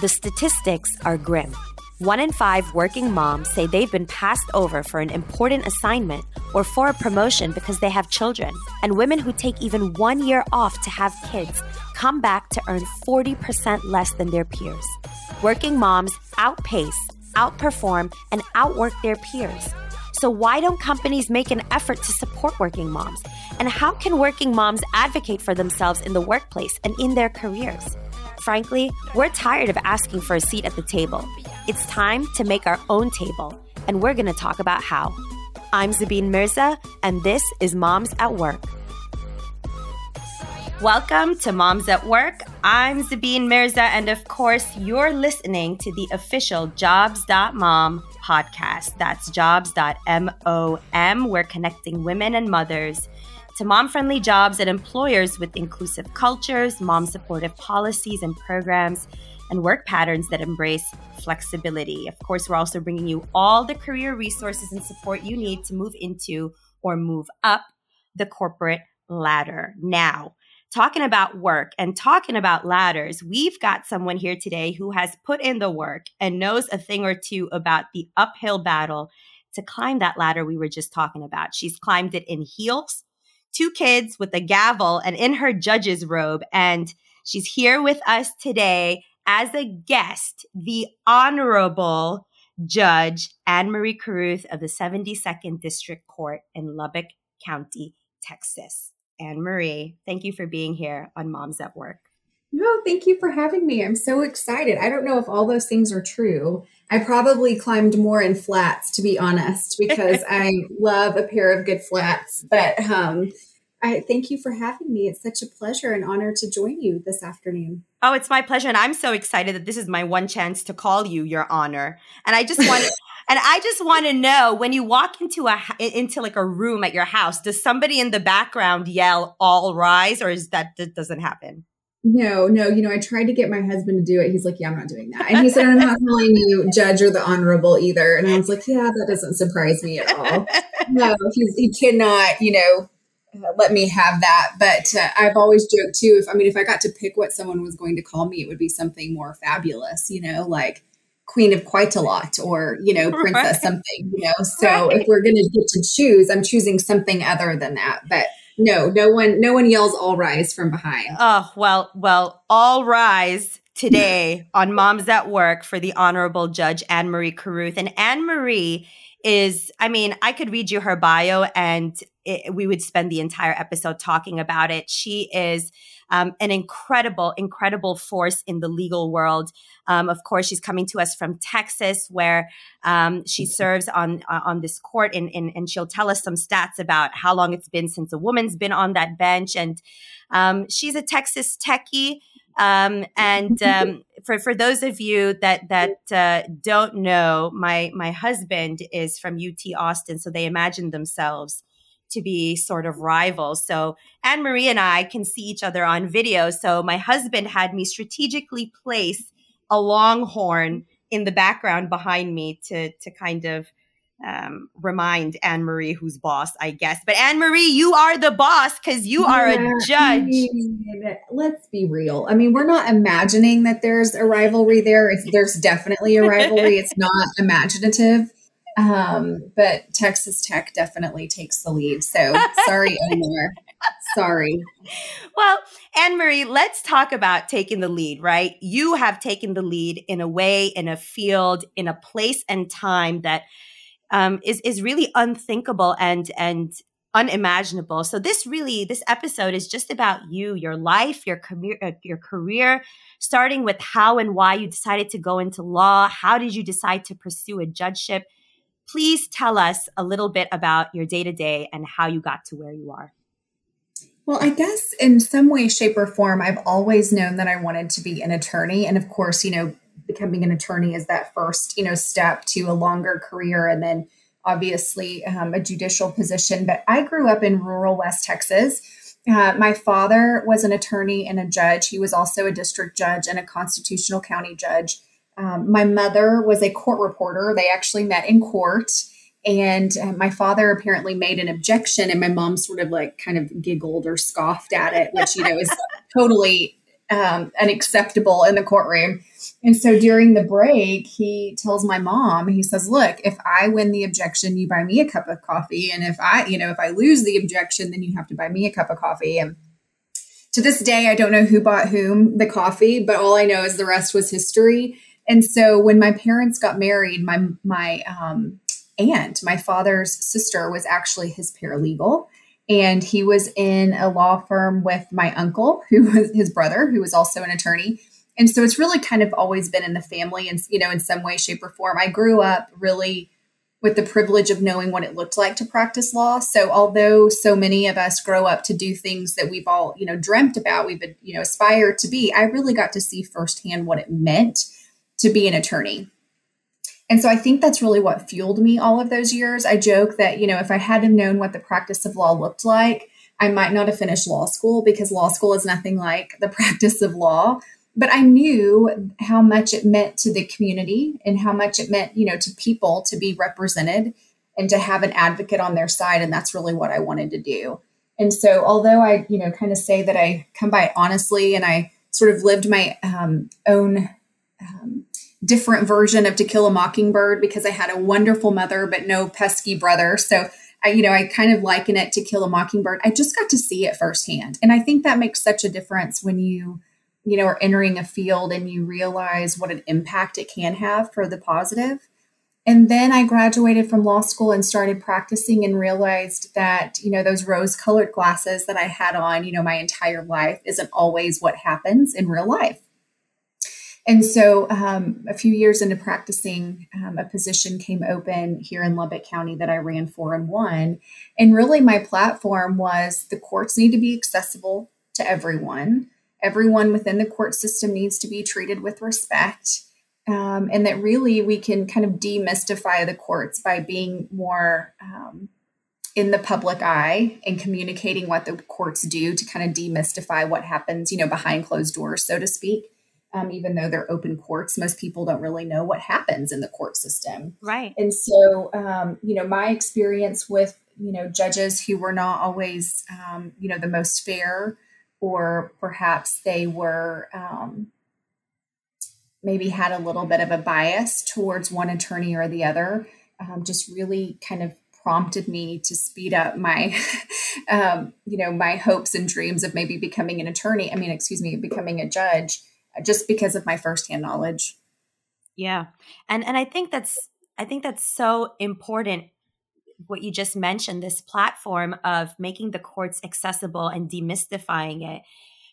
The statistics are grim. One in five working moms say they've been passed over for an important assignment or for a promotion because they have children. And women who take even one year off to have kids come back to earn 40% less than their peers. Working moms outpace, outperform, and outwork their peers. So, why don't companies make an effort to support working moms? And how can working moms advocate for themselves in the workplace and in their careers? Frankly, we're tired of asking for a seat at the table. It's time to make our own table, and we're going to talk about how. I'm Zabine Mirza, and this is Moms at Work. Welcome to Moms at Work. I'm Zabine Mirza, and of course, you're listening to the official Jobs.mom podcast. That's jobs.mom. We're connecting women and mothers to mom friendly jobs at employers with inclusive cultures, mom supportive policies and programs, and work patterns that embrace flexibility. Of course, we're also bringing you all the career resources and support you need to move into or move up the corporate ladder. Now, talking about work and talking about ladders, we've got someone here today who has put in the work and knows a thing or two about the uphill battle to climb that ladder we were just talking about. She's climbed it in heels two kids with a gavel and in her judge's robe. And she's here with us today as a guest, the Honorable Judge Anne Marie Carruth of the 72nd District Court in Lubbock County, Texas. Anne Marie, thank you for being here on Moms at Work. No, thank you for having me. I'm so excited. I don't know if all those things are true. I probably climbed more in flats, to be honest, because I love a pair of good flats. But um, I thank you for having me. It's such a pleasure and honor to join you this afternoon. Oh, it's my pleasure. And I'm so excited that this is my one chance to call you your honor. And I just want and I just want to know when you walk into a into like a room at your house, does somebody in the background yell all rise or is that that doesn't happen? No, no, you know, I tried to get my husband to do it. He's like, Yeah, I'm not doing that. And he said, I'm not calling you judge or the honorable either. And I was like, Yeah, that doesn't surprise me at all. no, he's, he cannot, you know, let me have that. But uh, I've always joked too. If I mean, if I got to pick what someone was going to call me, it would be something more fabulous, you know, like Queen of Quite a Lot or, you know, Princess right. something, you know. So right. if we're going to get to choose, I'm choosing something other than that. But no, no one, no one yells all rise from behind. Oh, well, well, all rise today on Moms at Work for the Honorable Judge Anne Marie Carruth. And Anne Marie is, I mean, I could read you her bio and it, we would spend the entire episode talking about it. She is um, an incredible, incredible force in the legal world. Um, of course, she's coming to us from Texas, where um, she serves on uh, on this court, and, and, and she'll tell us some stats about how long it's been since a woman's been on that bench. And um, she's a Texas techie. Um, and um, for for those of you that that uh, don't know, my my husband is from UT Austin, so they imagine themselves to be sort of rivals. So Anne Marie and I can see each other on video. So my husband had me strategically place a longhorn in the background behind me to to kind of um, remind Anne Marie who's boss, I guess. But Anne Marie, you are the boss because you are yeah, a judge. I mean, let's be real. I mean, we're not imagining that there's a rivalry there. It's, there's definitely a rivalry. it's not imaginative. Um, but Texas Tech definitely takes the lead. So sorry, Omar. sorry. Well, Anne Marie, let's talk about taking the lead, right? You have taken the lead in a way, in a field, in a place and time that um, is is really unthinkable and and unimaginable. So this really, this episode is just about you, your life, your career, uh, your career, starting with how and why you decided to go into law. How did you decide to pursue a judgeship? Please tell us a little bit about your day to day and how you got to where you are. Well, I guess in some way, shape, or form, I've always known that I wanted to be an attorney. And of course, you know, becoming an attorney is that first, you know, step to a longer career and then obviously um, a judicial position. But I grew up in rural West Texas. Uh, my father was an attorney and a judge. He was also a district judge and a constitutional county judge. Um, my mother was a court reporter. They actually met in court. And uh, my father apparently made an objection, and my mom sort of like kind of giggled or scoffed at it, which, you know, is totally um, unacceptable in the courtroom. And so during the break, he tells my mom, he says, Look, if I win the objection, you buy me a cup of coffee. And if I, you know, if I lose the objection, then you have to buy me a cup of coffee. And to this day, I don't know who bought whom the coffee, but all I know is the rest was history. And so when my parents got married, my my um, aunt, my father's sister, was actually his paralegal. And he was in a law firm with my uncle who was his brother who was also an attorney. And so it's really kind of always been in the family and you know in some way shape or form. I grew up really with the privilege of knowing what it looked like to practice law. So although so many of us grow up to do things that we've all you know dreamt about we've you know aspired to be i really got to see firsthand what it meant to be an attorney and so I think that's really what fueled me all of those years. I joke that, you know, if I hadn't known what the practice of law looked like, I might not have finished law school because law school is nothing like the practice of law. But I knew how much it meant to the community and how much it meant, you know, to people to be represented and to have an advocate on their side. And that's really what I wanted to do. And so, although I, you know, kind of say that I come by it honestly and I sort of lived my um, own um, different version of To Kill a Mockingbird because I had a wonderful mother but no pesky brother. So I, you know, I kind of liken it to Kill a Mockingbird. I just got to see it firsthand, and I think that makes such a difference when you, you know, are entering a field and you realize what an impact it can have for the positive. And then I graduated from law school and started practicing and realized that, you know, those rose colored glasses that I had on, you know, my entire life isn't always what happens in real life. And so, um, a few years into practicing, um, a position came open here in Lubbock County that I ran for and won. And really, my platform was the courts need to be accessible to everyone. Everyone within the court system needs to be treated with respect. Um, and that really we can kind of demystify the courts by being more um, in the public eye and communicating what the courts do to kind of demystify what happens, you know, behind closed doors, so to speak um, even though they're open courts, most people don't really know what happens in the court system. Right. And so, um, you know, my experience with, you know, judges who were not always, um, you know, the most fair, or perhaps they were um, maybe had a little bit of a bias towards one attorney or the other, um, just really kind of prompted me to speed up my um, you know my hopes and dreams of maybe becoming an attorney i mean excuse me becoming a judge just because of my firsthand knowledge. Yeah. And and I think that's I think that's so important what you just mentioned this platform of making the courts accessible and demystifying it.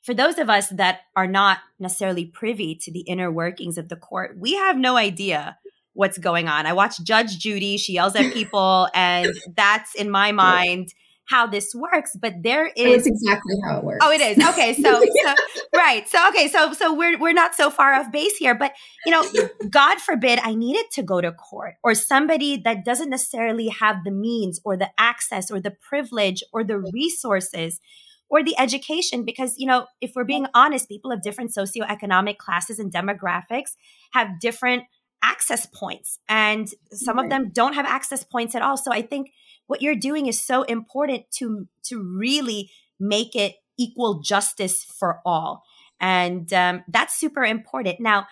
For those of us that are not necessarily privy to the inner workings of the court, we have no idea what's going on. I watch Judge Judy, she yells at people and that's in my mind how this works, but there is it's exactly how it works. Oh, it is. Okay. So, so right. So okay, so so we're we're not so far off base here, but you know, God forbid I needed to go to court or somebody that doesn't necessarily have the means or the access or the privilege or the resources or the education because you know if we're being honest people of different socioeconomic classes and demographics have different access points and some right. of them don't have access points at all so i think what you're doing is so important to to really make it equal justice for all. And um, that's super important. Now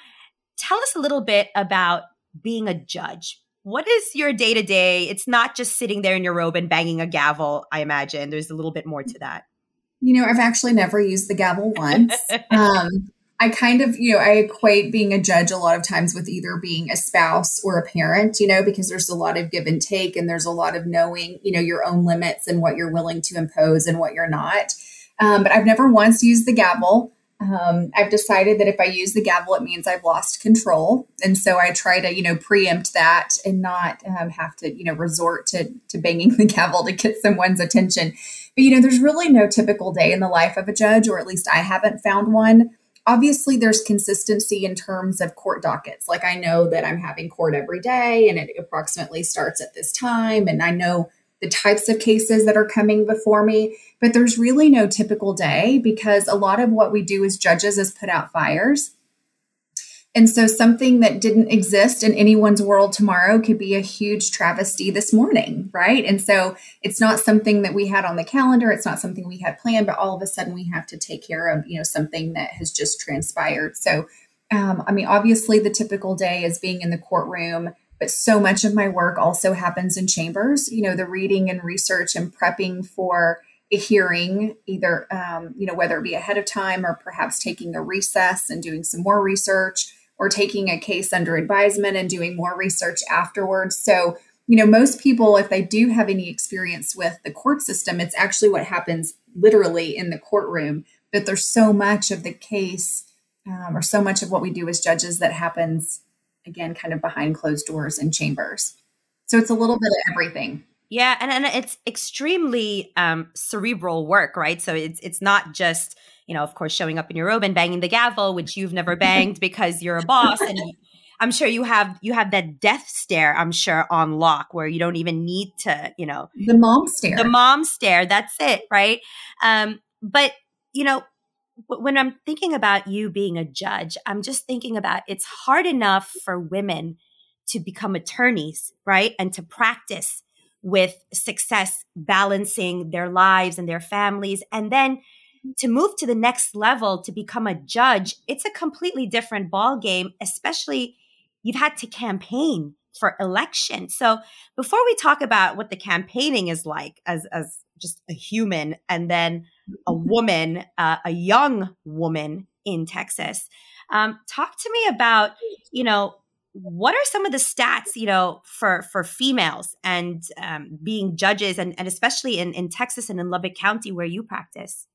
tell us a little bit about being a judge. What is your day to day it's not just sitting there in your robe and banging a gavel i imagine. There's a little bit more to that. You know i've actually never used the gavel once. Um, I kind of, you know, I equate being a judge a lot of times with either being a spouse or a parent, you know, because there's a lot of give and take and there's a lot of knowing, you know, your own limits and what you're willing to impose and what you're not. Um, but I've never once used the gavel. Um, I've decided that if I use the gavel, it means I've lost control. And so I try to, you know, preempt that and not um, have to, you know, resort to, to banging the gavel to get someone's attention. But, you know, there's really no typical day in the life of a judge, or at least I haven't found one obviously there's consistency in terms of court dockets. Like i know that i'm having court every day and it approximately starts at this time and i know the types of cases that are coming before me but there's really no typical day because a lot of what we do as judges is put out fires And so something that didn't exist in anyone's world tomorrow could be a huge travesty this morning, right? And so it's not something that we had on the calendar, it's not something we had planned, but all of a sudden we have to take care of, you know, something that has just transpired. So um, I mean, obviously the typical day is being in the courtroom, but so much of my work also happens in chambers, you know, the reading and research and prepping for a hearing, either, um, you know, whether it be ahead of time or perhaps taking a recess and doing some more research or taking a case under advisement and doing more research afterwards. So, you know, most people, if they do have any experience with the court system, it's actually what happens literally in the courtroom. But there's so much of the case um, or so much of what we do as judges that happens, again, kind of behind closed doors and chambers. So it's a little bit of everything. Yeah, and, and it's extremely um, cerebral work, right? So it's it's not just you know, of course, showing up in your robe and banging the gavel, which you've never banged because you're a boss, and I'm sure you have you have that death stare. I'm sure on lock where you don't even need to, you know, the mom stare. The mom stare. That's it, right? Um, but you know, when I'm thinking about you being a judge, I'm just thinking about it's hard enough for women to become attorneys, right? And to practice with success, balancing their lives and their families. And then to move to the next level to become a judge, it's a completely different ball game, especially you've had to campaign for election. So before we talk about what the campaigning is like as, as just a human and then a mm-hmm. woman, uh, a young woman in Texas, um, talk to me about, you know, what are some of the stats you know for for females and um, being judges and, and especially in, in texas and in lubbock county where you practice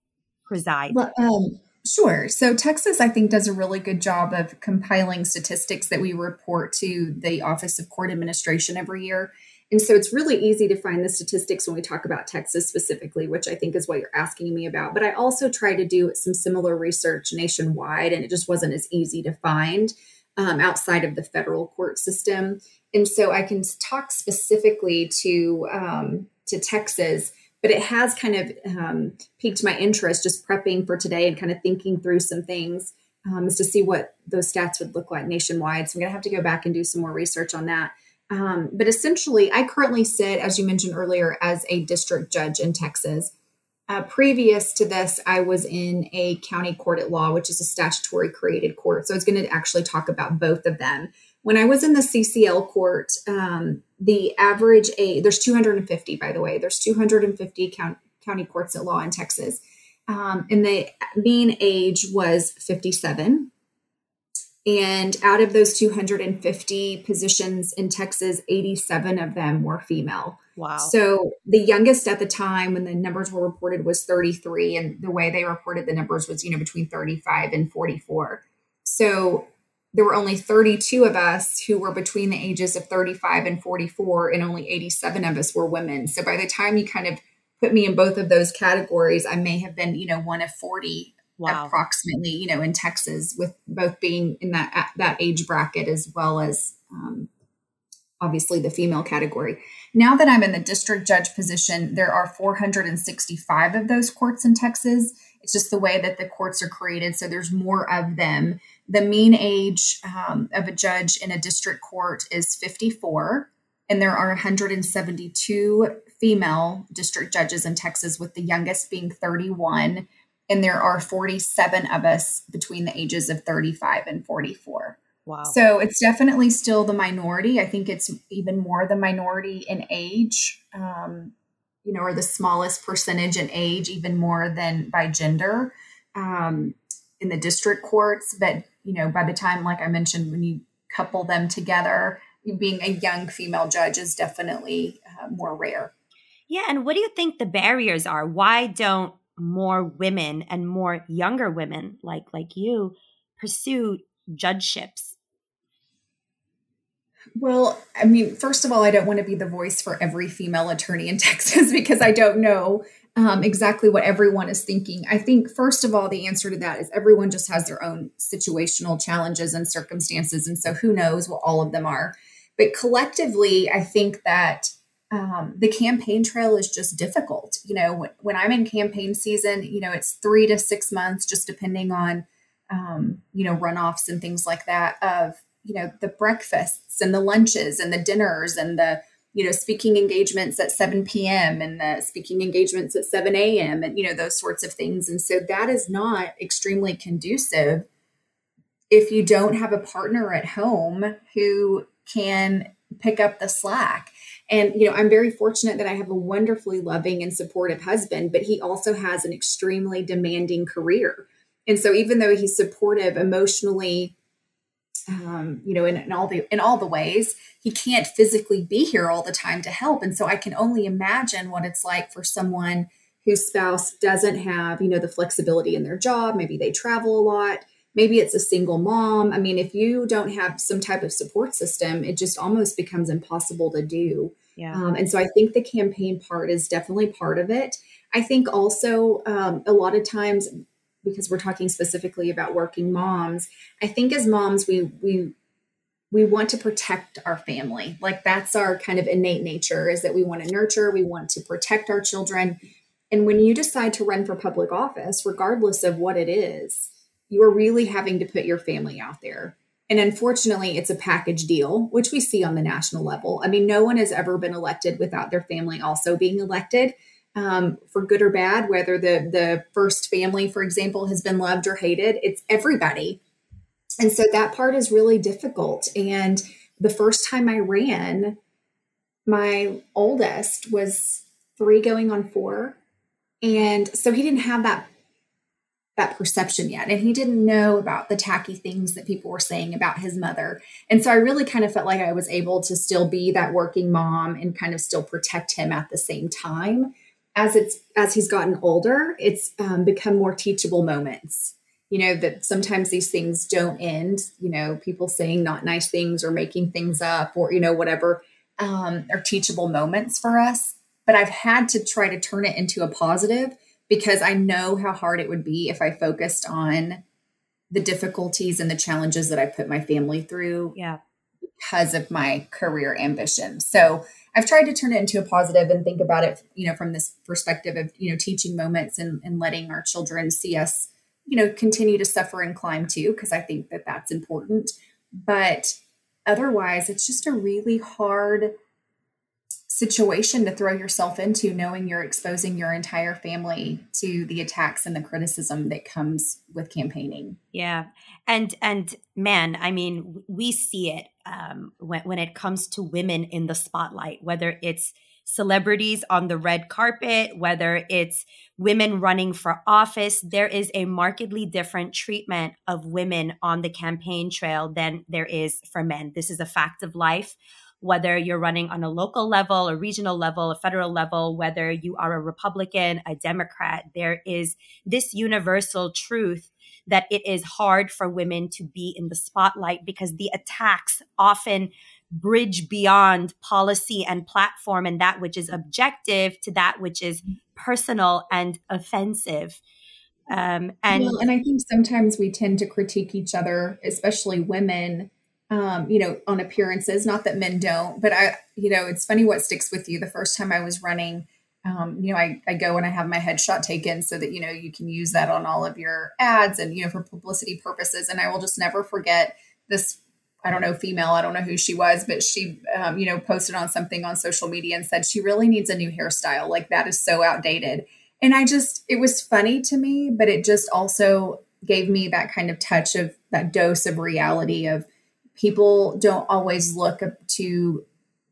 preside well, um, sure so texas i think does a really good job of compiling statistics that we report to the office of court administration every year and so it's really easy to find the statistics when we talk about Texas specifically, which I think is what you're asking me about. But I also try to do some similar research nationwide, and it just wasn't as easy to find um, outside of the federal court system. And so I can talk specifically to um, to Texas, but it has kind of um, piqued my interest just prepping for today and kind of thinking through some things um, to see what those stats would look like nationwide. So I'm going to have to go back and do some more research on that. Um, but essentially, I currently sit, as you mentioned earlier, as a district judge in Texas. Uh, previous to this, I was in a county court at law, which is a statutory created court. So I was going to actually talk about both of them. When I was in the CCL court, um, the average age, there's 250, by the way, there's 250 count, county courts at law in Texas. Um, and the mean age was 57. And out of those 250 positions in Texas, 87 of them were female. Wow. So the youngest at the time when the numbers were reported was 33. And the way they reported the numbers was, you know, between 35 and 44. So there were only 32 of us who were between the ages of 35 and 44, and only 87 of us were women. So by the time you kind of put me in both of those categories, I may have been, you know, one of 40 wow. approximately, you know, in Texas, with both being in that that age bracket as well as um, obviously the female category. Now that I'm in the district judge position, there are 465 of those courts in Texas. It's just the way that the courts are created, so there's more of them. The mean age um, of a judge in a district court is 54, and there are 172 female district judges in Texas, with the youngest being 31 and there are 47 of us between the ages of 35 and 44. Wow. So it's definitely still the minority. I think it's even more the minority in age, um, you know, or the smallest percentage in age, even more than by gender um, in the district courts. But, you know, by the time, like I mentioned, when you couple them together, being a young female judge is definitely uh, more rare. Yeah. And what do you think the barriers are? Why don't more women and more younger women like like you pursue judgeships? Well, I mean, first of all, I don't want to be the voice for every female attorney in Texas because I don't know um, exactly what everyone is thinking. I think, first of all, the answer to that is everyone just has their own situational challenges and circumstances. And so who knows what all of them are. But collectively, I think that um, the campaign trail is just difficult. You know, when, when, I'm in campaign season, you know, it's three to six months, just depending on um, you know, runoffs and things like that of, you know, the breakfasts and the lunches and the dinners and the, you know, speaking engagements at 7 p.m. and the speaking engagements at 7 a.m. and, you know, those sorts of things. And so that is not extremely conducive if you don't have a partner at home who can pick up the slack. And, you know, I'm very fortunate that I have a wonderfully loving and supportive husband, but he also has an extremely demanding career. And so even though he's supportive emotionally, um, you know, in, in all the in all the ways, he can't physically be here all the time to help. And so I can only imagine what it's like for someone whose spouse doesn't have, you know, the flexibility in their job. Maybe they travel a lot. Maybe it's a single mom. I mean, if you don't have some type of support system, it just almost becomes impossible to do. Yeah. Um, and so I think the campaign part is definitely part of it. I think also um, a lot of times because we're talking specifically about working moms, I think as moms we we we want to protect our family. Like that's our kind of innate nature is that we want to nurture, we want to protect our children. And when you decide to run for public office, regardless of what it is, you are really having to put your family out there. And unfortunately, it's a package deal, which we see on the national level. I mean, no one has ever been elected without their family also being elected um, for good or bad, whether the the first family, for example, has been loved or hated. It's everybody, and so that part is really difficult. And the first time I ran, my oldest was three, going on four, and so he didn't have that that perception yet and he didn't know about the tacky things that people were saying about his mother and so i really kind of felt like i was able to still be that working mom and kind of still protect him at the same time as it's as he's gotten older, it's um, become more teachable moments. You know that sometimes these things don't end. You know, people saying not nice things or making things up or you know whatever um, are teachable moments for us. But I've had to try to turn it into a positive because I know how hard it would be if I focused on the difficulties and the challenges that I put my family through. Yeah. Because of my career ambition. So I've tried to turn it into a positive and think about it, you know, from this perspective of, you know, teaching moments and, and letting our children see us, you know, continue to suffer and climb too, because I think that that's important. But otherwise, it's just a really hard situation to throw yourself into knowing you're exposing your entire family to the attacks and the criticism that comes with campaigning. Yeah. And and man i mean we see it um, when, when it comes to women in the spotlight whether it's celebrities on the red carpet whether it's women running for office there is a markedly different treatment of women on the campaign trail than there is for men. This is a fact of life whether you're running on a local level, a regional level, a federal level, whether you are a Republican, a Democrat, there is this universal truth that it is hard for women to be in the spotlight because the attacks often bridge beyond policy and platform and that which is objective to that which is personal and offensive. Um, and well, and I think sometimes we tend to critique each other, especially women, um, you know, on appearances. Not that men don't, but I, you know, it's funny what sticks with you. The first time I was running, um, you know, I, I go and I have my headshot taken so that, you know, you can use that on all of your ads and, you know, for publicity purposes. And I will just never forget this. I don't know, female, I don't know who she was, but she, um, you know, posted on something on social media and said she really needs a new hairstyle. Like that is so outdated. And I just, it was funny to me, but it just also gave me that kind of touch of that dose of reality of, people don't always look up to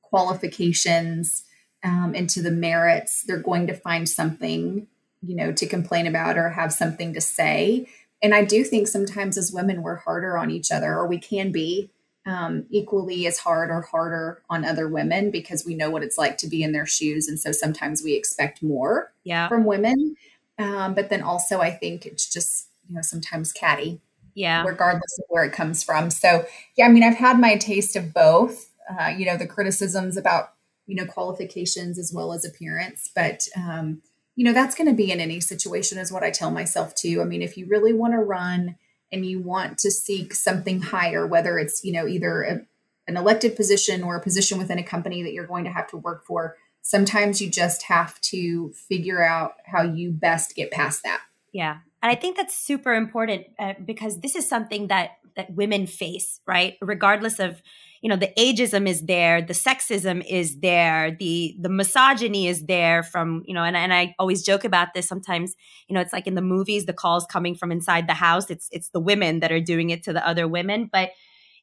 qualifications um, and to the merits. They're going to find something, you know, to complain about or have something to say. And I do think sometimes as women, we're harder on each other, or we can be um, equally as hard or harder on other women because we know what it's like to be in their shoes. And so sometimes we expect more yeah. from women. Um, but then also, I think it's just, you know, sometimes catty yeah. Regardless of where it comes from. So, yeah, I mean, I've had my taste of both, uh, you know, the criticisms about, you know, qualifications as well as appearance. But, um, you know, that's going to be in any situation, is what I tell myself too. I mean, if you really want to run and you want to seek something higher, whether it's, you know, either a, an elected position or a position within a company that you're going to have to work for, sometimes you just have to figure out how you best get past that. Yeah, And I think that's super important uh, because this is something that that women face, right? Regardless of you know the ageism is there the sexism is there the the misogyny is there from you know and, and i always joke about this sometimes you know it's like in the movies the calls coming from inside the house it's it's the women that are doing it to the other women but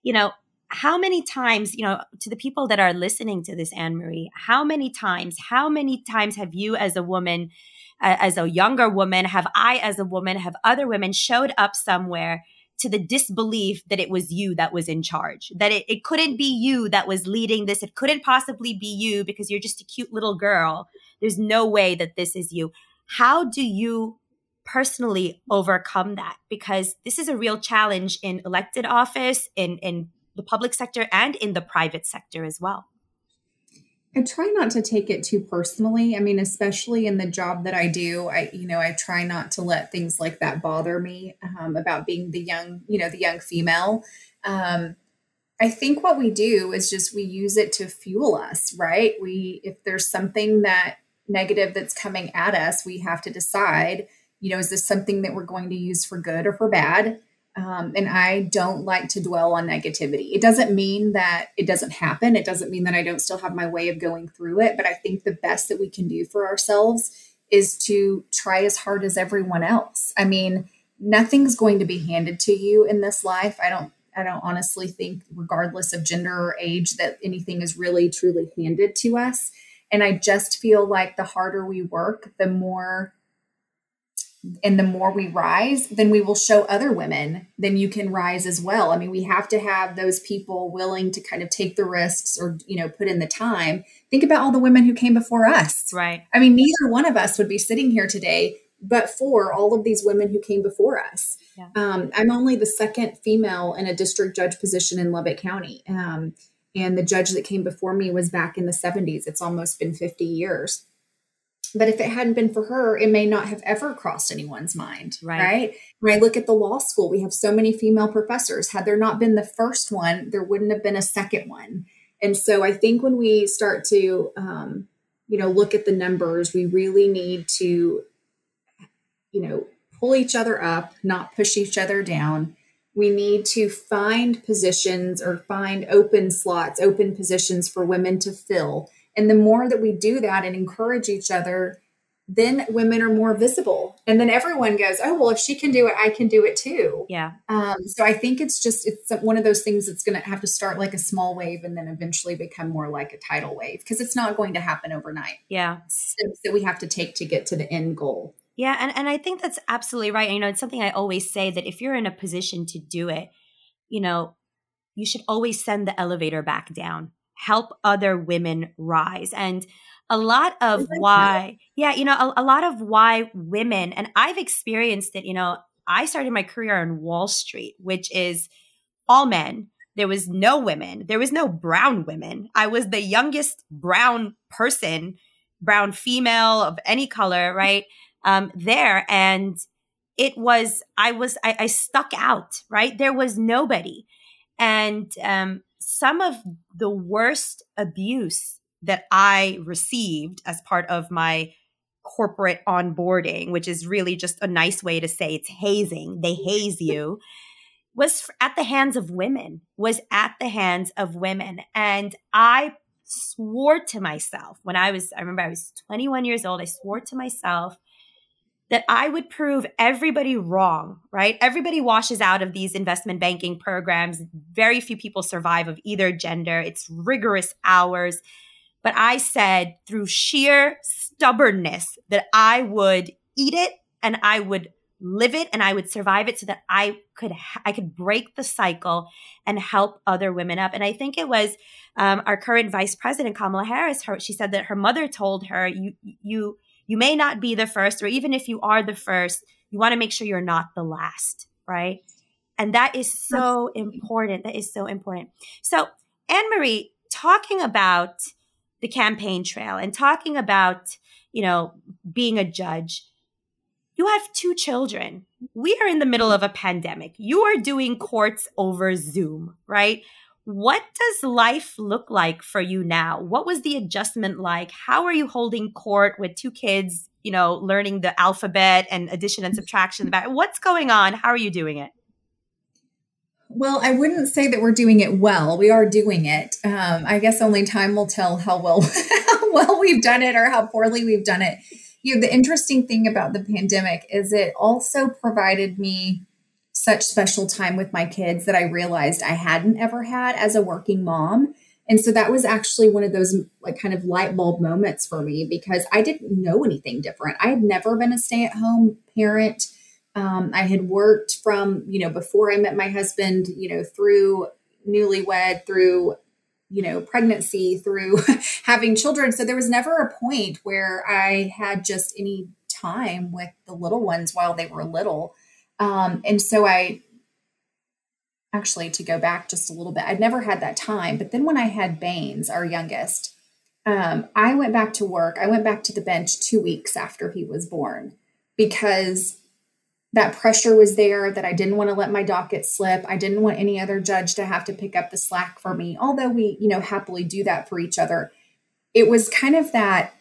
you know how many times you know to the people that are listening to this anne marie how many times how many times have you as a woman uh, as a younger woman have i as a woman have other women showed up somewhere to the disbelief that it was you that was in charge, that it, it couldn't be you that was leading this. It couldn't possibly be you because you're just a cute little girl. There's no way that this is you. How do you personally overcome that? Because this is a real challenge in elected office, in, in the public sector, and in the private sector as well. I try not to take it too personally. I mean, especially in the job that I do, I you know I try not to let things like that bother me um, about being the young you know the young female. Um, I think what we do is just we use it to fuel us, right? We if there's something that negative that's coming at us, we have to decide, you know, is this something that we're going to use for good or for bad? Um, and I don't like to dwell on negativity. It doesn't mean that it doesn't happen. It doesn't mean that I don't still have my way of going through it. But I think the best that we can do for ourselves is to try as hard as everyone else. I mean, nothing's going to be handed to you in this life. I don't. I don't honestly think, regardless of gender or age, that anything is really truly handed to us. And I just feel like the harder we work, the more and the more we rise, then we will show other women, then you can rise as well. I mean, we have to have those people willing to kind of take the risks or, you know, put in the time. Think about all the women who came before us. Right. I mean, neither one of us would be sitting here today, but for all of these women who came before us. Yeah. Um, I'm only the second female in a district judge position in Lubbock County. Um, and the judge that came before me was back in the 70s. It's almost been 50 years. But if it hadn't been for her, it may not have ever crossed anyone's mind. Right. right. When I look at the law school, we have so many female professors. Had there not been the first one, there wouldn't have been a second one. And so I think when we start to, um, you know, look at the numbers, we really need to, you know, pull each other up, not push each other down. We need to find positions or find open slots, open positions for women to fill and the more that we do that and encourage each other, then women are more visible. And then everyone goes, oh, well, if she can do it, I can do it too. Yeah. Um, so I think it's just, it's one of those things that's going to have to start like a small wave and then eventually become more like a tidal wave because it's not going to happen overnight. Yeah. Steps that we have to take to get to the end goal. Yeah. And, and I think that's absolutely right. You know, it's something I always say that if you're in a position to do it, you know, you should always send the elevator back down help other women rise. And a lot of why, yeah, you know, a, a lot of why women, and I've experienced it, you know, I started my career on Wall Street, which is all men. There was no women. There was no brown women. I was the youngest brown person, brown female of any color, right? Um, there. And it was, I was, I, I stuck out, right? There was nobody. And um, some of the worst abuse that I received as part of my corporate onboarding, which is really just a nice way to say it's hazing, they haze you, was at the hands of women, was at the hands of women. And I swore to myself when I was, I remember I was 21 years old, I swore to myself that I would prove everybody wrong, right? Everybody washes out of these investment banking programs. Very few people survive of either gender. It's rigorous hours. But I said through sheer stubbornness that I would eat it and I would live it and I would survive it so that I could I could break the cycle and help other women up. And I think it was um, our current vice president Kamala Harris. Her, she said that her mother told her, "You you you may not be the first, or even if you are the first, you want to make sure you're not the last, right? And that is so important. That is so important. So, Anne Marie, talking about the campaign trail and talking about, you know, being a judge, you have two children. We are in the middle of a pandemic. You are doing courts over Zoom, right? What does life look like for you now? What was the adjustment like? How are you holding court with two kids you know, learning the alphabet and addition and subtraction. What's going on? How are you doing it? Well, I wouldn't say that we're doing it well. We are doing it. Um, I guess only time will tell how well how well we've done it or how poorly we've done it. You know, the interesting thing about the pandemic is it also provided me such special time with my kids that I realized I hadn't ever had as a working mom. And so that was actually one of those like kind of light bulb moments for me because I didn't know anything different. I had never been a stay at home parent. Um, I had worked from, you know, before I met my husband, you know, through newlywed, through, you know, pregnancy, through having children. So there was never a point where I had just any time with the little ones while they were little. Um, and so I actually to go back just a little bit. I'd never had that time. But then when I had Baines, our youngest, um, I went back to work. I went back to the bench two weeks after he was born because that pressure was there that I didn't want to let my docket slip. I didn't want any other judge to have to pick up the slack for me, although we, you know, happily do that for each other. It was kind of that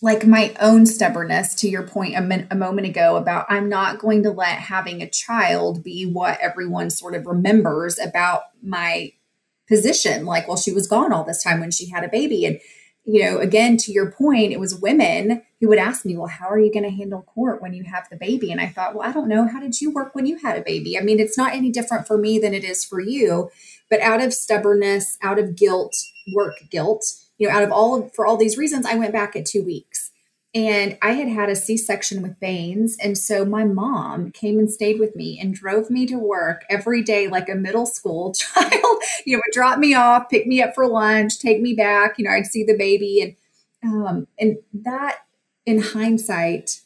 like my own stubbornness to your point a, min- a moment ago about I'm not going to let having a child be what everyone sort of remembers about my position. Like, well, she was gone all this time when she had a baby. And, you know, again, to your point, it was women who would ask me, well, how are you going to handle court when you have the baby? And I thought, well, I don't know. How did you work when you had a baby? I mean, it's not any different for me than it is for you. But out of stubbornness, out of guilt, work guilt, you know, out of all for all these reasons, I went back at two weeks. And I had had a C section with Baines. And so my mom came and stayed with me and drove me to work every day like a middle school child. you know, would drop me off, pick me up for lunch, take me back. You know, I'd see the baby. And, um, and that in hindsight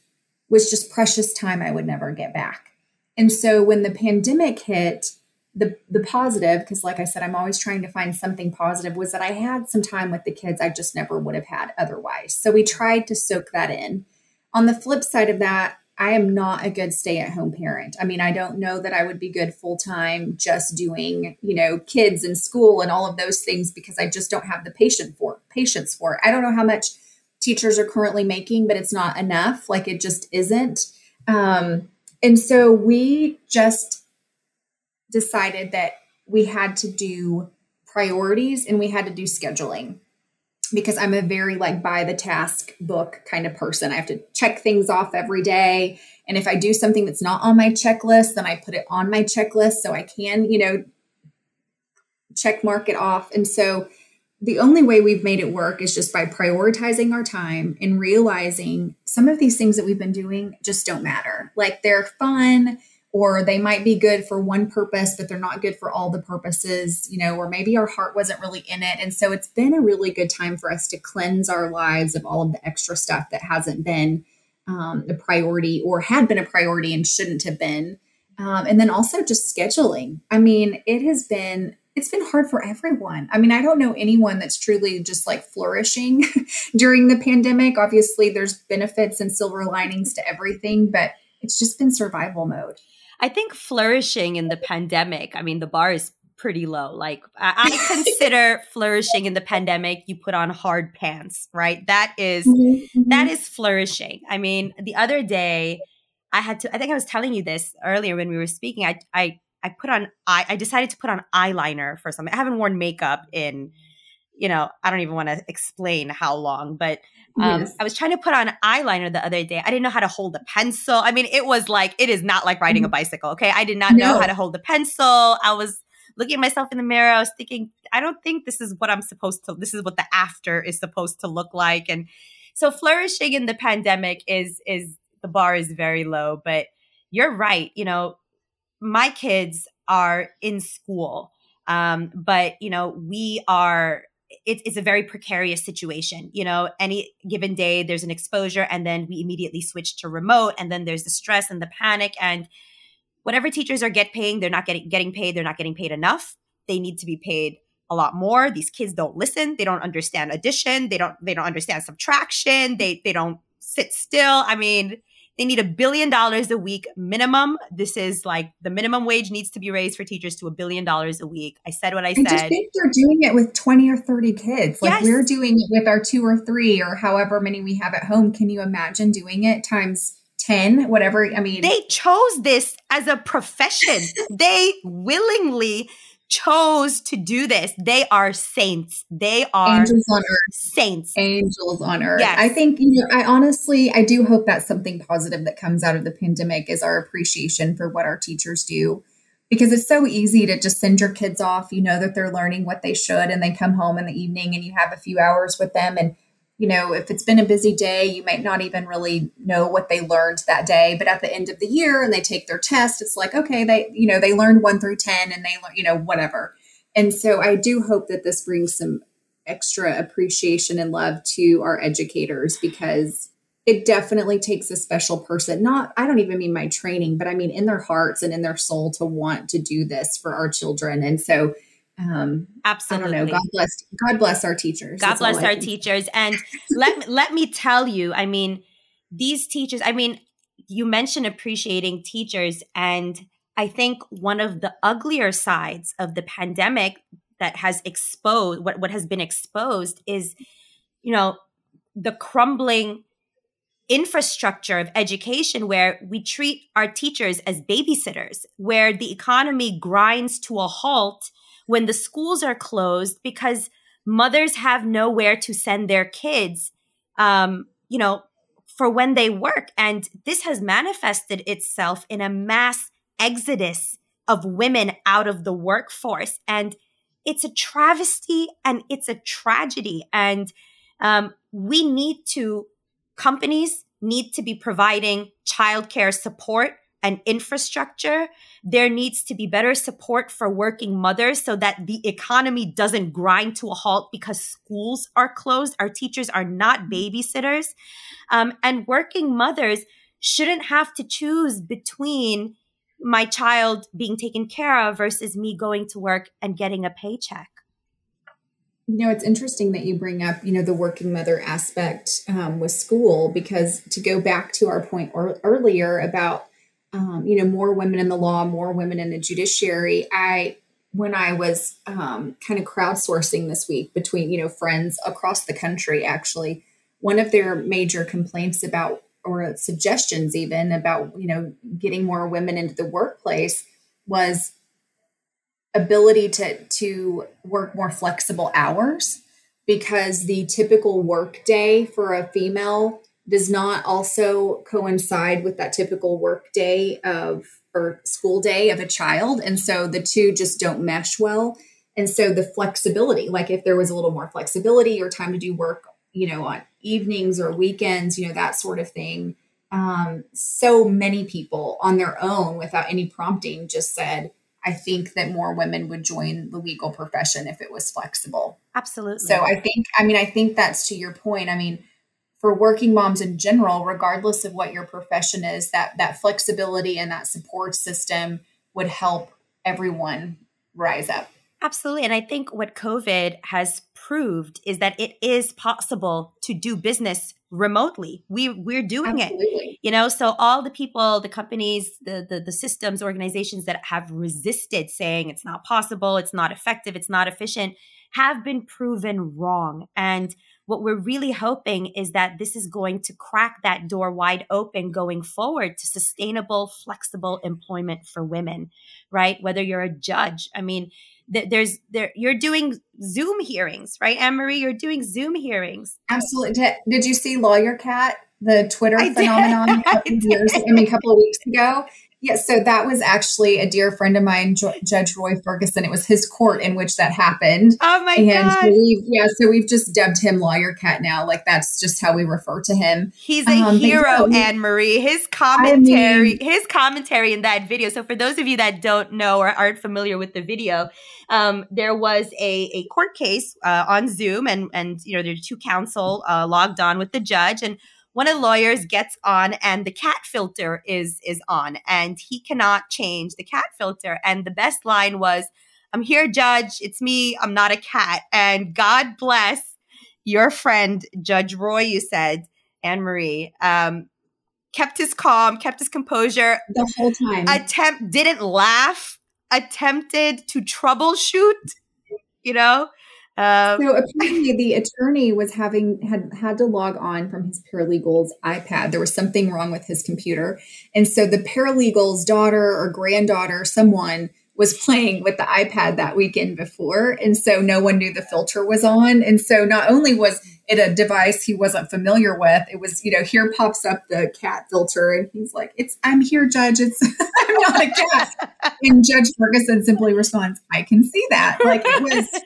was just precious time I would never get back. And so when the pandemic hit, the the positive because like i said i'm always trying to find something positive was that i had some time with the kids i just never would have had otherwise. So we tried to soak that in. On the flip side of that i am not a good stay at home parent. I mean i don't know that i would be good full time just doing you know kids and school and all of those things because i just don't have the patience for patience for it. I don't know how much teachers are currently making but it's not enough. Like it just isn't. Um, and so we just decided that we had to do priorities and we had to do scheduling because I'm a very like by the task book kind of person. I have to check things off every day. And if I do something that's not on my checklist, then I put it on my checklist so I can, you know, check mark it off. And so the only way we've made it work is just by prioritizing our time and realizing some of these things that we've been doing just don't matter. Like they're fun, or they might be good for one purpose but they're not good for all the purposes you know or maybe our heart wasn't really in it and so it's been a really good time for us to cleanse our lives of all of the extra stuff that hasn't been um, a priority or had been a priority and shouldn't have been um, and then also just scheduling i mean it has been it's been hard for everyone. I mean, I don't know anyone that's truly just like flourishing during the pandemic. Obviously, there's benefits and silver linings to everything, but it's just been survival mode. I think flourishing in the pandemic, I mean, the bar is pretty low. Like I, consider flourishing in the pandemic, you put on hard pants, right? That is, mm-hmm, mm-hmm. that is flourishing. I mean, the other day I had to, I think I was telling you this earlier when we were speaking. I, I, I put on, I, I decided to put on eyeliner for something. I haven't worn makeup in, you know, I don't even want to explain how long, but um, yes. I was trying to put on eyeliner the other day. I didn't know how to hold a pencil. I mean, it was like, it is not like riding a mm-hmm. bicycle. Okay. I did not no. know how to hold a pencil. I was looking at myself in the mirror. I was thinking, I don't think this is what I'm supposed to, this is what the after is supposed to look like. And so flourishing in the pandemic is, is the bar is very low, but you're right. You know, my kids are in school. Um, but you know, we are it, it's a very precarious situation. You know, any given day there's an exposure, and then we immediately switch to remote, and then there's the stress and the panic, and whatever teachers are get paying, they're not getting getting paid. They're not getting paid enough. They need to be paid a lot more. These kids don't listen. They don't understand addition. They don't they don't understand subtraction. They they don't sit still. I mean, They need a billion dollars a week minimum. This is like the minimum wage needs to be raised for teachers to a billion dollars a week. I said what I said. I just think they're doing it with 20 or 30 kids. Like yes. we're doing it with our two or three or however many we have at home. Can you imagine doing it times 10, whatever? I mean, they chose this as a profession. they willingly chose to do this. They are saints. They are angels on earth. Saints. Angels on earth. Yes. I think, you know, I honestly, I do hope that's something positive that comes out of the pandemic is our appreciation for what our teachers do. Because it's so easy to just send your kids off. You know that they're learning what they should, and they come home in the evening and you have a few hours with them. And you know, if it's been a busy day, you might not even really know what they learned that day. But at the end of the year and they take their test, it's like, okay, they, you know, they learned one through 10 and they, you know, whatever. And so I do hope that this brings some extra appreciation and love to our educators because it definitely takes a special person. Not, I don't even mean my training, but I mean in their hearts and in their soul to want to do this for our children. And so, um absolutely. God bless god bless our teachers. God That's bless our teachers. And let let me tell you i mean these teachers i mean you mentioned appreciating teachers. And i think one of the uglier sides of the pandemic that has exposed what what has been exposed is you know the crumbling infrastructure of education where we treat our teachers as babysitters where the economy grinds to a halt when the schools are closed because mothers have nowhere to send their kids, um, you know, for when they work. And this has manifested itself in a mass exodus of women out of the workforce. And it's a travesty and it's a tragedy. And um, we need to, companies need to be providing childcare support and infrastructure. There needs to be better support for working mothers so that the economy doesn't grind to a halt because schools are closed. Our teachers are not babysitters. Um, and working mothers shouldn't have to choose between my child being taken care of versus me going to work and getting a paycheck. You know, it's interesting that you bring up, you know, the working mother aspect um, with school because to go back to our point or, earlier about um, you know, more women in the law, more women in the judiciary. I, when I was um, kind of crowdsourcing this week between, you know, friends across the country, actually, one of their major complaints about, or suggestions even about, you know, getting more women into the workplace was ability to to work more flexible hours because the typical work day for a female does not also coincide with that typical work day of or school day of a child. And so the two just don't mesh well. And so the flexibility, like if there was a little more flexibility or time to do work, you know, on evenings or weekends, you know, that sort of thing. Um, so many people on their own without any prompting just said, I think that more women would join the legal profession if it was flexible. Absolutely. So I think, I mean, I think that's to your point. I mean, for working moms in general, regardless of what your profession is, that that flexibility and that support system would help everyone rise up. Absolutely. And I think what COVID has proved is that it is possible to do business remotely. We we're doing Absolutely. it. You know, so all the people, the companies, the, the the systems, organizations that have resisted saying it's not possible, it's not effective, it's not efficient, have been proven wrong. And what we're really hoping is that this is going to crack that door wide open going forward to sustainable, flexible employment for women, right? Whether you're a judge, I mean, th- there's there you're doing Zoom hearings, right, Anne Marie? You're doing Zoom hearings. Absolutely. Did, did you see Lawyer Cat? the Twitter I phenomenon I, I mean, a couple of weeks ago. Yes, yeah, so that was actually a dear friend of mine, jo- Judge Roy Ferguson. It was his court in which that happened. Oh my and god! We've, yeah, so we've just dubbed him Lawyer Cat now. Like that's just how we refer to him. He's a um, hero, yeah, Anne Marie. His commentary, I mean, his commentary in that video. So for those of you that don't know or aren't familiar with the video, um, there was a, a court case uh, on Zoom, and and you know there are two counsel uh, logged on with the judge, and one of the lawyers gets on and the cat filter is is on and he cannot change the cat filter and the best line was i'm here judge it's me i'm not a cat and god bless your friend judge roy you said anne marie um, kept his calm, kept his composure the whole time. Attempt didn't laugh, attempted to troubleshoot, you know? Um, so apparently the attorney was having had had to log on from his paralegal's iPad. There was something wrong with his computer. And so the paralegal's daughter or granddaughter, someone was playing with the iPad that weekend before. And so no one knew the filter was on. And so not only was it a device he wasn't familiar with, it was, you know, here pops up the cat filter. And he's like, It's, I'm here, Judge. It's, I'm not a cat. and Judge Ferguson simply responds, I can see that. Like it was.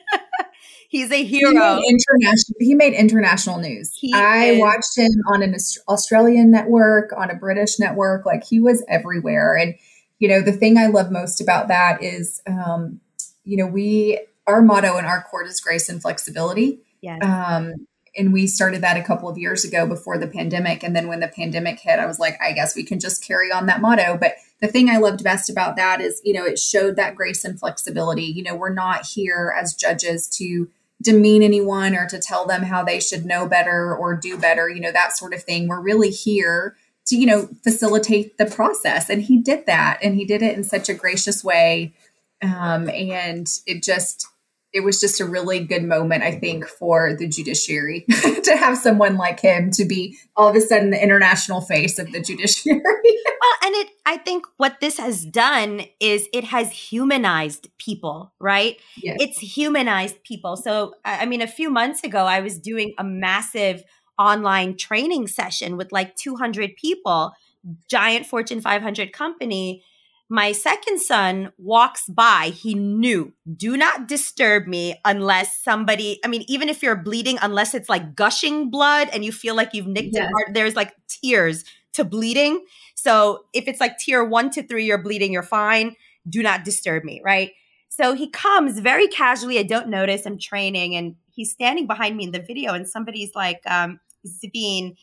He's a hero. He international. He made international news. He I is. watched him on an Australian network, on a British network. Like he was everywhere. And you know, the thing I love most about that is, um, you know, we our motto in our court is grace and flexibility. Yes. Um, and we started that a couple of years ago before the pandemic. And then when the pandemic hit, I was like, I guess we can just carry on that motto. But the thing I loved best about that is, you know, it showed that grace and flexibility. You know, we're not here as judges to demean anyone or to tell them how they should know better or do better, you know, that sort of thing. We're really here to, you know, facilitate the process. And he did that and he did it in such a gracious way. Um, and it just, it was just a really good moment, I think, for the judiciary to have someone like him to be all of a sudden the international face of the judiciary. well, and it, I think what this has done is it has humanized people, right? Yes. It's humanized people. So, I mean, a few months ago, I was doing a massive online training session with like 200 people, giant Fortune 500 company my second son walks by. He knew, do not disturb me unless somebody, I mean, even if you're bleeding, unless it's like gushing blood and you feel like you've nicked yes. it, there's like tiers to bleeding. So if it's like tier one to three, you're bleeding, you're fine. Do not disturb me, right? So he comes very casually. I don't notice. I'm training and he's standing behind me in the video and somebody's like, um, Sabine,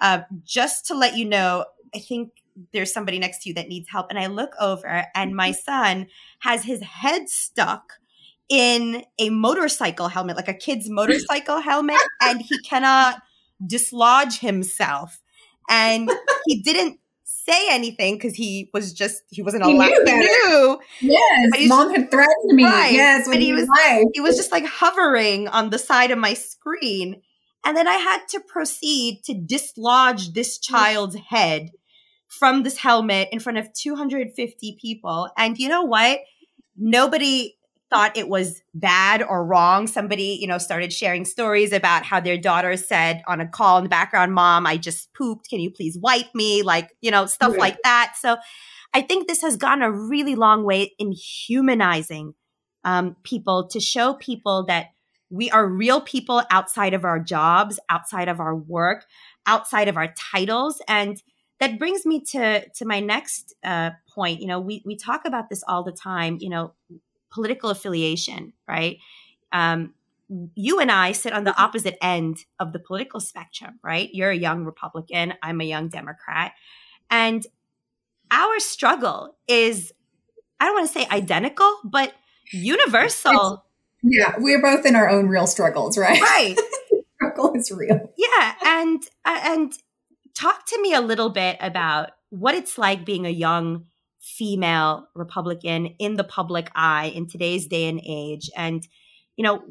uh, just to let you know, I think there's somebody next to you that needs help. And I look over and my mm-hmm. son has his head stuck in a motorcycle helmet, like a kid's motorcycle helmet, and he cannot dislodge himself. And he didn't say anything because he was just he wasn't allowed. He knew. knew. Yes, mom had threatened me. Right. Yes, but he was he was just like hovering on the side of my screen, and then I had to proceed to dislodge this mm-hmm. child's head from this helmet in front of 250 people. And you know what? Nobody thought it was bad or wrong. Somebody, you know, started sharing stories about how their daughter said on a call in the background, Mom, I just pooped. Can you please wipe me? Like, you know, stuff like that. So I think this has gone a really long way in humanizing um, people to show people that we are real people outside of our jobs, outside of our work, outside of our titles. And that brings me to to my next uh, point. You know, we we talk about this all the time. You know, political affiliation, right? Um, you and I sit on the opposite end of the political spectrum, right? You're a young Republican. I'm a young Democrat, and our struggle is I don't want to say identical, but universal. It's, yeah, we're both in our own real struggles, right? Right. struggle is real. Yeah, and uh, and talk to me a little bit about what it's like being a young female Republican in the public eye in today's day and age. And, you know,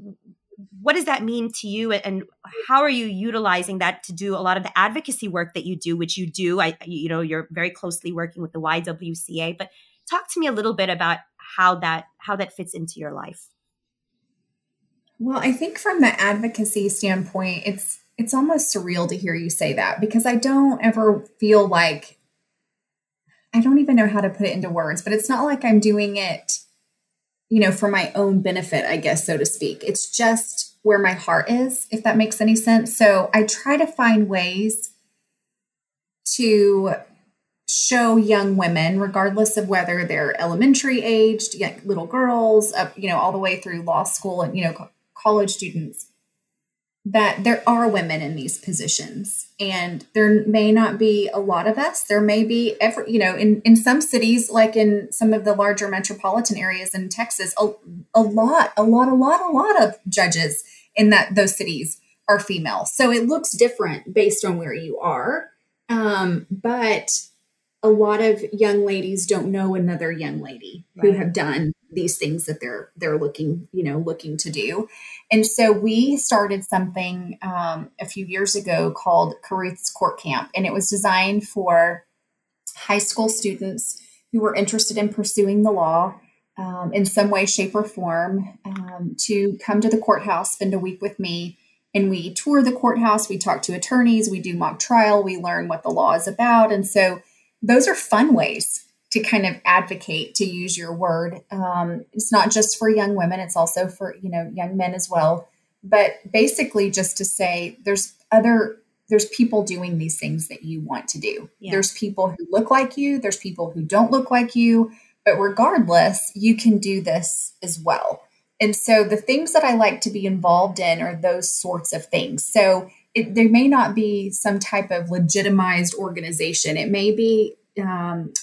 what does that mean to you? And how are you utilizing that to do a lot of the advocacy work that you do which you do? I you know you're very closely working with the ywca but talk to me a little bit about how that how that fits into your life. Well i think from the advocacy standpoint it's it's almost surreal to hear you say that because I don't ever feel like I don't even know how to put it into words, but it's not like I'm doing it, you know, for my own benefit, I guess, so to speak. It's just where my heart is, if that makes any sense. So I try to find ways to show young women, regardless of whether they're elementary aged, little girls, up, you know, all the way through law school and, you know, college students, that there are women in these positions and there may not be a lot of us. There may be every you know in in some cities like in some of the larger metropolitan areas in texas a, a lot a lot a lot a lot of judges in that those cities are female. So it looks different based on where you are. Um, but a lot of young ladies don't know another young lady right. who have done these things that they're they're looking you know looking to do. And so we started something um, a few years ago called Carruth's Court Camp. And it was designed for high school students who were interested in pursuing the law um, in some way shape or form um, to come to the courthouse spend a week with me. And we tour the courthouse. We talk to attorneys. We do mock trial. We learn what the law is about. And so those are fun ways to kind of advocate to use your word. Um, it's not just for young women it's also for you know young men as well. But basically just to say there's other there's people doing these things that you want to do. Yeah. there's people who look like you there's people who don't look like you but regardless you can do this as well. And so the things that i like to be involved in are those sorts of things. So it, there may not be some type of legitimized organization. It may be um,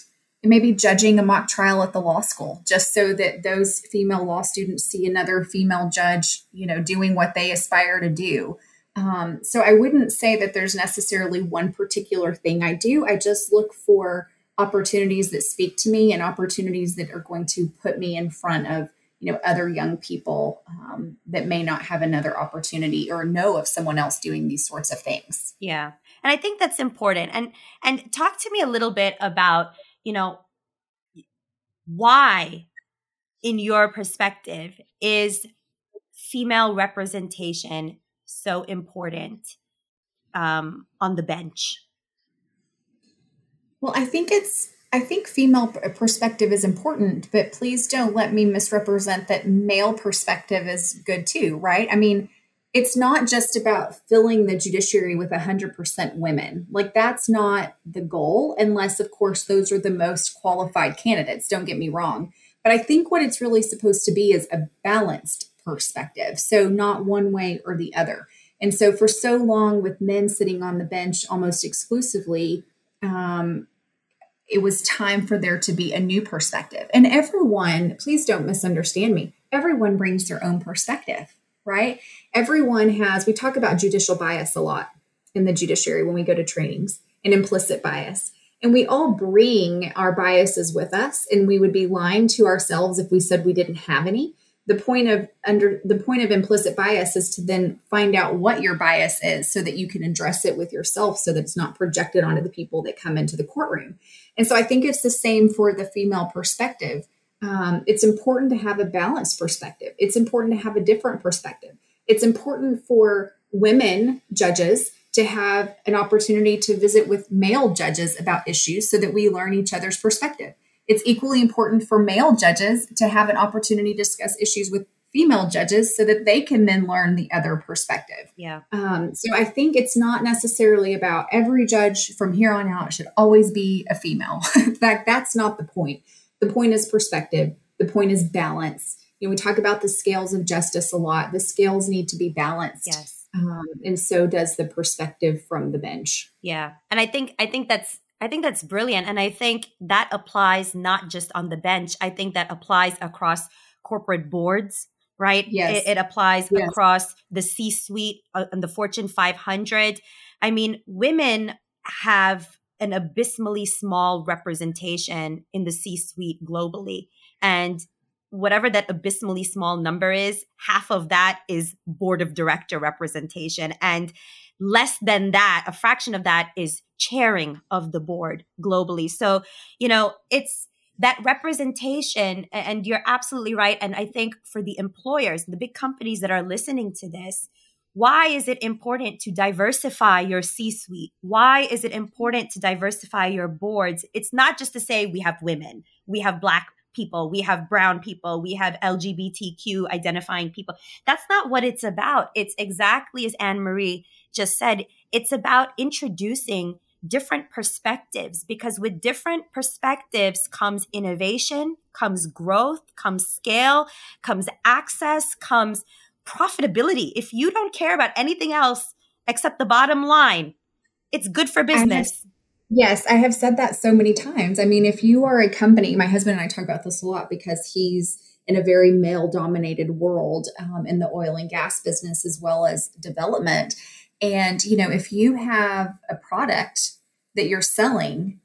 it may be judging a mock trial at the law school, just so that those female law students see another female judge, you know, doing what they aspire to do. Um, so I wouldn't say that there's necessarily one particular thing I do. I just look for opportunities that speak to me and opportunities that are going to put me in front of you know other young people um, that may not have another opportunity or know of someone else doing these sorts of things yeah and i think that's important and and talk to me a little bit about you know why in your perspective is female representation so important um, on the bench well i think it's I think female perspective is important, but please don't let me misrepresent that male perspective is good too, right? I mean, it's not just about filling the judiciary with 100% women. Like, that's not the goal, unless, of course, those are the most qualified candidates. Don't get me wrong. But I think what it's really supposed to be is a balanced perspective. So, not one way or the other. And so, for so long, with men sitting on the bench almost exclusively, um, it was time for there to be a new perspective. And everyone, please don't misunderstand me, everyone brings their own perspective, right? Everyone has, we talk about judicial bias a lot in the judiciary when we go to trainings and implicit bias. And we all bring our biases with us, and we would be lying to ourselves if we said we didn't have any the point of under the point of implicit bias is to then find out what your bias is so that you can address it with yourself so that it's not projected onto the people that come into the courtroom and so i think it's the same for the female perspective um, it's important to have a balanced perspective it's important to have a different perspective it's important for women judges to have an opportunity to visit with male judges about issues so that we learn each other's perspective it's equally important for male judges to have an opportunity to discuss issues with female judges so that they can then learn the other perspective. Yeah. Um, so I think it's not necessarily about every judge from here on out should always be a female. In fact, that's not the point. The point is perspective. The point is balance. You know, we talk about the scales of justice a lot. The scales need to be balanced. Yes. Um, and so does the perspective from the bench. Yeah. And I think I think that's I think that's brilliant. And I think that applies not just on the bench, I think that applies across corporate boards, right? Yes. It, it applies yes. across the C suite uh, and the Fortune 500. I mean, women have an abysmally small representation in the C suite globally. And whatever that abysmally small number is, half of that is board of director representation. And less than that, a fraction of that is chairing of the board globally. So, you know, it's that representation, and you're absolutely right. And I think for the employers, the big companies that are listening to this, why is it important to diversify your C suite? Why is it important to diversify your boards? It's not just to say we have women, we have Black people, we have brown people, we have LGBTQ identifying people. That's not what it's about. It's exactly as Anne Marie just said, it's about introducing different perspectives because with different perspectives comes innovation, comes growth, comes scale, comes access, comes profitability. If you don't care about anything else except the bottom line, it's good for business. Yes, I have said that so many times. I mean, if you are a company, my husband and I talk about this a lot because he's in a very male dominated world um, in the oil and gas business as well as development. And, you know, if you have a product that you're selling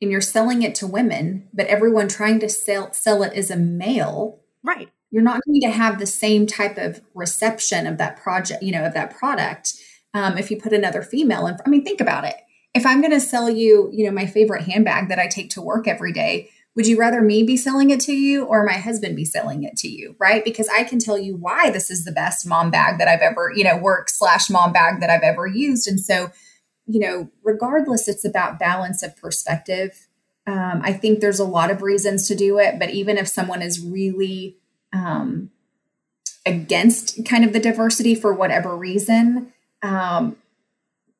and you're selling it to women, but everyone trying to sell sell it as a male, right? You're not going to have the same type of reception of that project, you know, of that product. Um, if you put another female in, I mean, think about it. If I'm going to sell you, you know, my favorite handbag that I take to work every day, would you rather me be selling it to you or my husband be selling it to you right because i can tell you why this is the best mom bag that i've ever you know work slash mom bag that i've ever used and so you know regardless it's about balance of perspective um, i think there's a lot of reasons to do it but even if someone is really um, against kind of the diversity for whatever reason um,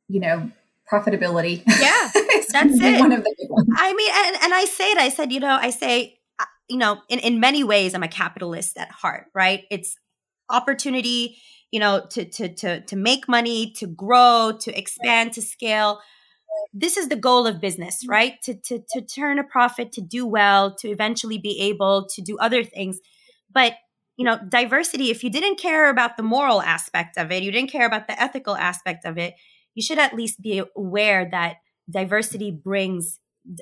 you know profitability. Yeah, that's it. One of the big ones. I mean, and, and I say it. I said, you know, I say, uh, you know, in in many ways, I'm a capitalist at heart. Right? It's opportunity, you know, to to to to make money, to grow, to expand, to scale. This is the goal of business, right? To to to turn a profit, to do well, to eventually be able to do other things. But you know, diversity, if you didn't care about the moral aspect of it, you didn't care about the ethical aspect of it, you should at least be aware that diversity brings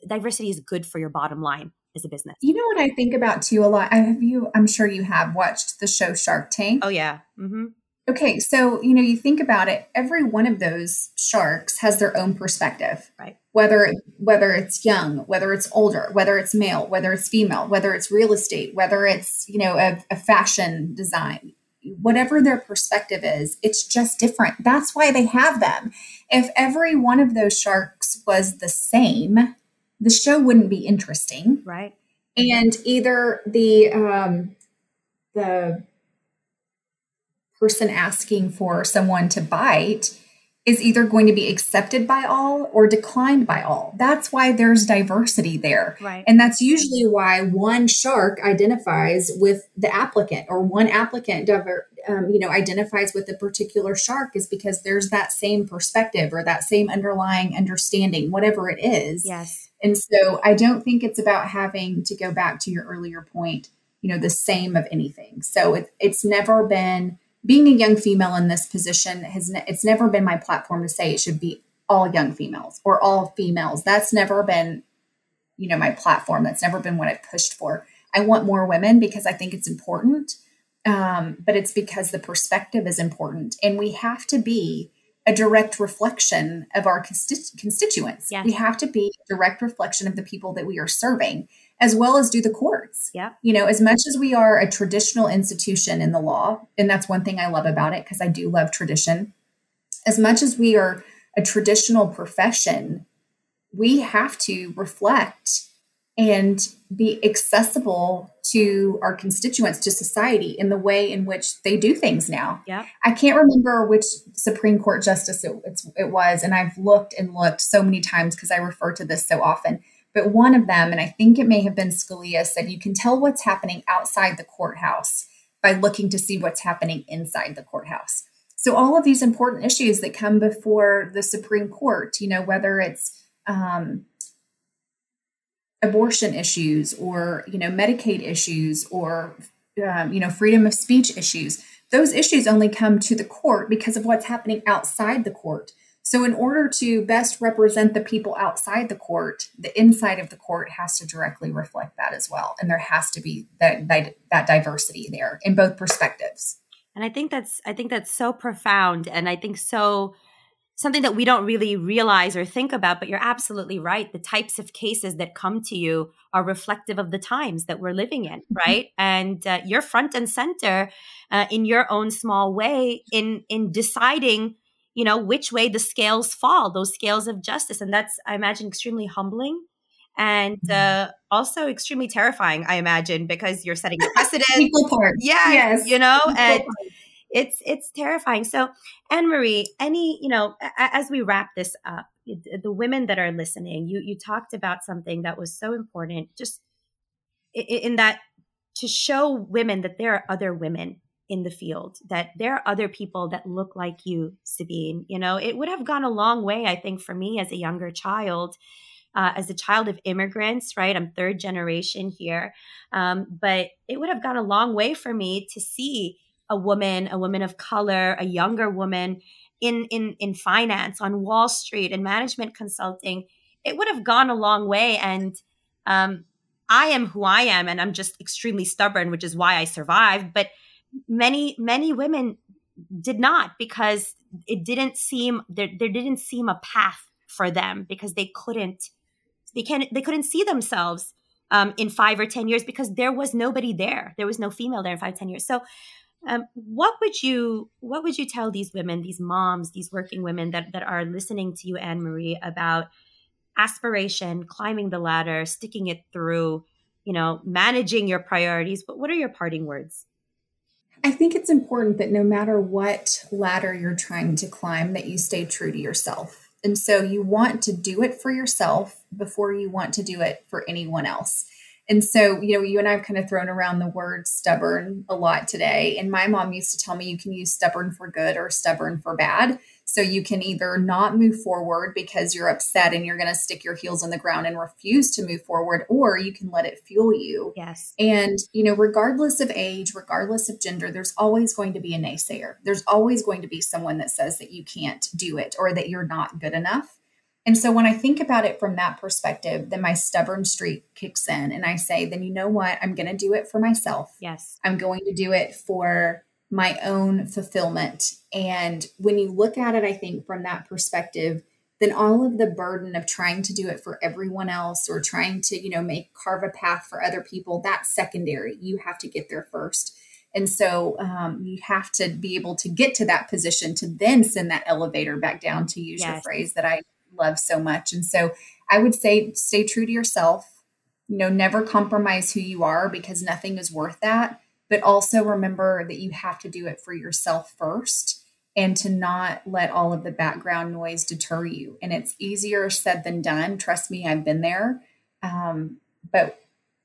diversity is good for your bottom line as a business. You know what I think about too a lot. I have you. I'm sure you have watched the show Shark Tank. Oh yeah. Mm-hmm. Okay, so you know you think about it. Every one of those sharks has their own perspective, right? Whether whether it's young, whether it's older, whether it's male, whether it's female, whether it's real estate, whether it's you know a, a fashion design whatever their perspective is, it's just different. That's why they have them. If every one of those sharks was the same, the show wouldn't be interesting. Right. And either the um the person asking for someone to bite is either going to be accepted by all or declined by all. That's why there's diversity there. Right. And that's usually why one shark identifies with the applicant or one applicant um, you know identifies with a particular shark is because there's that same perspective or that same underlying understanding whatever it is. Yes. And so I don't think it's about having to go back to your earlier point, you know, the same of anything. So it, it's never been being a young female in this position has ne- it's never been my platform to say it should be all young females or all females. That's never been, you know, my platform. That's never been what I've pushed for. I want more women because I think it's important, um, but it's because the perspective is important, and we have to be a direct reflection of our consti- constituents. Yes. We have to be a direct reflection of the people that we are serving as well as do the courts. Yeah. You know, as much as we are a traditional institution in the law, and that's one thing I love about it because I do love tradition, as much as we are a traditional profession, we have to reflect and be accessible to our constituents, to society in the way in which they do things now. Yeah. I can't remember which Supreme Court justice it, it was, and I've looked and looked so many times because I refer to this so often but one of them, and I think it may have been Scalia, said you can tell what's happening outside the courthouse by looking to see what's happening inside the courthouse. So, all of these important issues that come before the Supreme Court, you know, whether it's um, abortion issues or, you know, Medicaid issues or, um, you know, freedom of speech issues, those issues only come to the court because of what's happening outside the court. So, in order to best represent the people outside the court, the inside of the court has to directly reflect that as well, and there has to be that that, that diversity there in both perspectives. And I think that's I think that's so profound, and I think so something that we don't really realize or think about. But you're absolutely right. The types of cases that come to you are reflective of the times that we're living in, mm-hmm. right? Mm-hmm. And uh, you're front and center uh, in your own small way in in deciding you know which way the scales fall those scales of justice. And that's i imagine extremely humbling and mm-hmm. uh, also extremely terrifying i imagine because you're setting a precedent. yeah yes. you know and it's it's terrifying. So anne marie any you know as we wrap this up the women that are listening you you talked about something that was so important just in that to show women that there are other women in the field that there are other people that look like you sabine you know it would have gone a long way i think for me as a younger child uh, as a child of immigrants right i'm third generation here um, but it would have gone a long way for me to see a woman a woman of color a younger woman in in in finance on Wall Street and management consulting, it would have gone a long way. And um, I am who I am, and I'm just extremely stubborn, which is why I survived. But many many women did not because it didn't seem there there didn't seem a path for them because they couldn't they can they couldn't see themselves um, in five or ten years because there was nobody there. There was no female there in five ten years. So um, what would you what would you tell these women these moms these working women that that are listening to you anne marie about aspiration climbing the ladder sticking it through you know managing your priorities? But what are your parting words I think it's important that no matter what ladder you're trying to climb, that you stay true to yourself. And so you want to do it for yourself before you want to do it for anyone else. And so, you know, you and I have kind of thrown around the word stubborn a lot today. And my mom used to tell me you can use stubborn for good or stubborn for bad. So you can either not move forward because you're upset and you're going to stick your heels in the ground and refuse to move forward, or you can let it fuel you. Yes. And, you know, regardless of age, regardless of gender, there's always going to be a naysayer. There's always going to be someone that says that you can't do it or that you're not good enough. And so when I think about it from that perspective, then my stubborn streak kicks in and I say, then you know what? I'm going to do it for myself. Yes. I'm going to do it for my own fulfillment. And when you look at it, I think from that perspective, then all of the burden of trying to do it for everyone else or trying to, you know, make carve a path for other people, that's secondary. You have to get there first. And so um, you have to be able to get to that position to then send that elevator back down, to use yes. your phrase that I love so much. And so I would say stay true to yourself. You know, never compromise who you are because nothing is worth that but also remember that you have to do it for yourself first and to not let all of the background noise deter you. And it's easier said than done. Trust me, I've been there. Um, but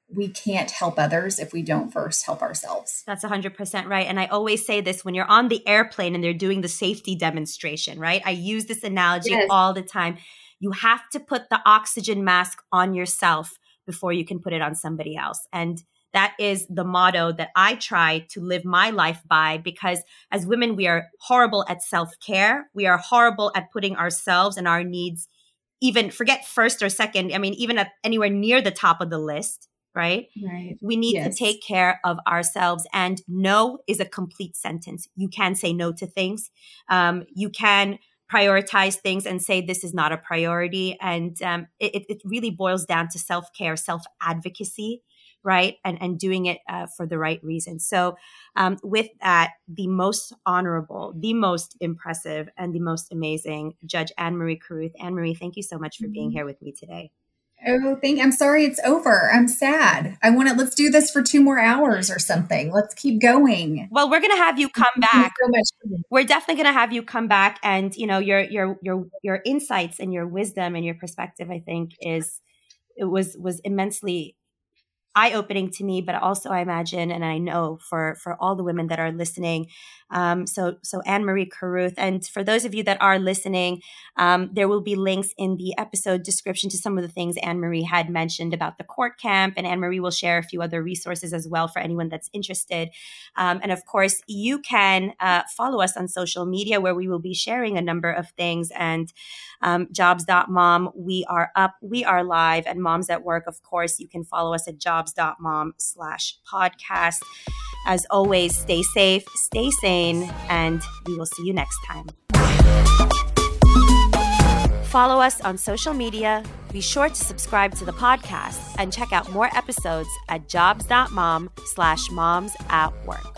we can't help others if we don't first help ourselves. That's 100% right. And I always say this when you're on the airplane and they're doing the safety demonstration, right? I use this analogy yes. all the time. You have to put the oxygen mask on yourself before you can put it on somebody else. And that is the motto that I try to live my life by because as women, we are horrible at self care. We are horrible at putting ourselves and our needs, even forget first or second. I mean, even at anywhere near the top of the list, right? Right. We need yes. to take care of ourselves. And no is a complete sentence. You can say no to things. Um, you can prioritize things and say this is not a priority. And um, it, it really boils down to self care, self advocacy right and and doing it uh, for the right reason so um, with that the most honorable the most impressive and the most amazing judge anne marie carruth anne marie thank you so much for being mm-hmm. here with me today Oh, thank. I'm sorry it's over. I'm sad. I want to. Let's do this for two more hours or something. Let's keep going. Well, we're gonna have you come back. So much. We're definitely gonna have you come back, and you know your your your your insights and your wisdom and your perspective. I think is it was was immensely eye opening to me, but also I imagine and I know for for all the women that are listening. Um, so so Anne Marie Carruth, and for those of you that are listening, um, there will be links in the episode description to some of the things Anne Marie had mentioned about the court camp, and Anne Marie will share a few other resources as well for anyone that's interested. Um, and of course, you can uh, follow us on social media where we will be sharing a number of things. And um, jobs.mom, we are up, we are live, and Moms at Work, of course, you can follow us at jobs jobs.mom slash podcast. As always, stay safe, stay sane, and we will see you next time. Follow us on social media. Be sure to subscribe to the podcast and check out more episodes at jobs.mom slash moms at work.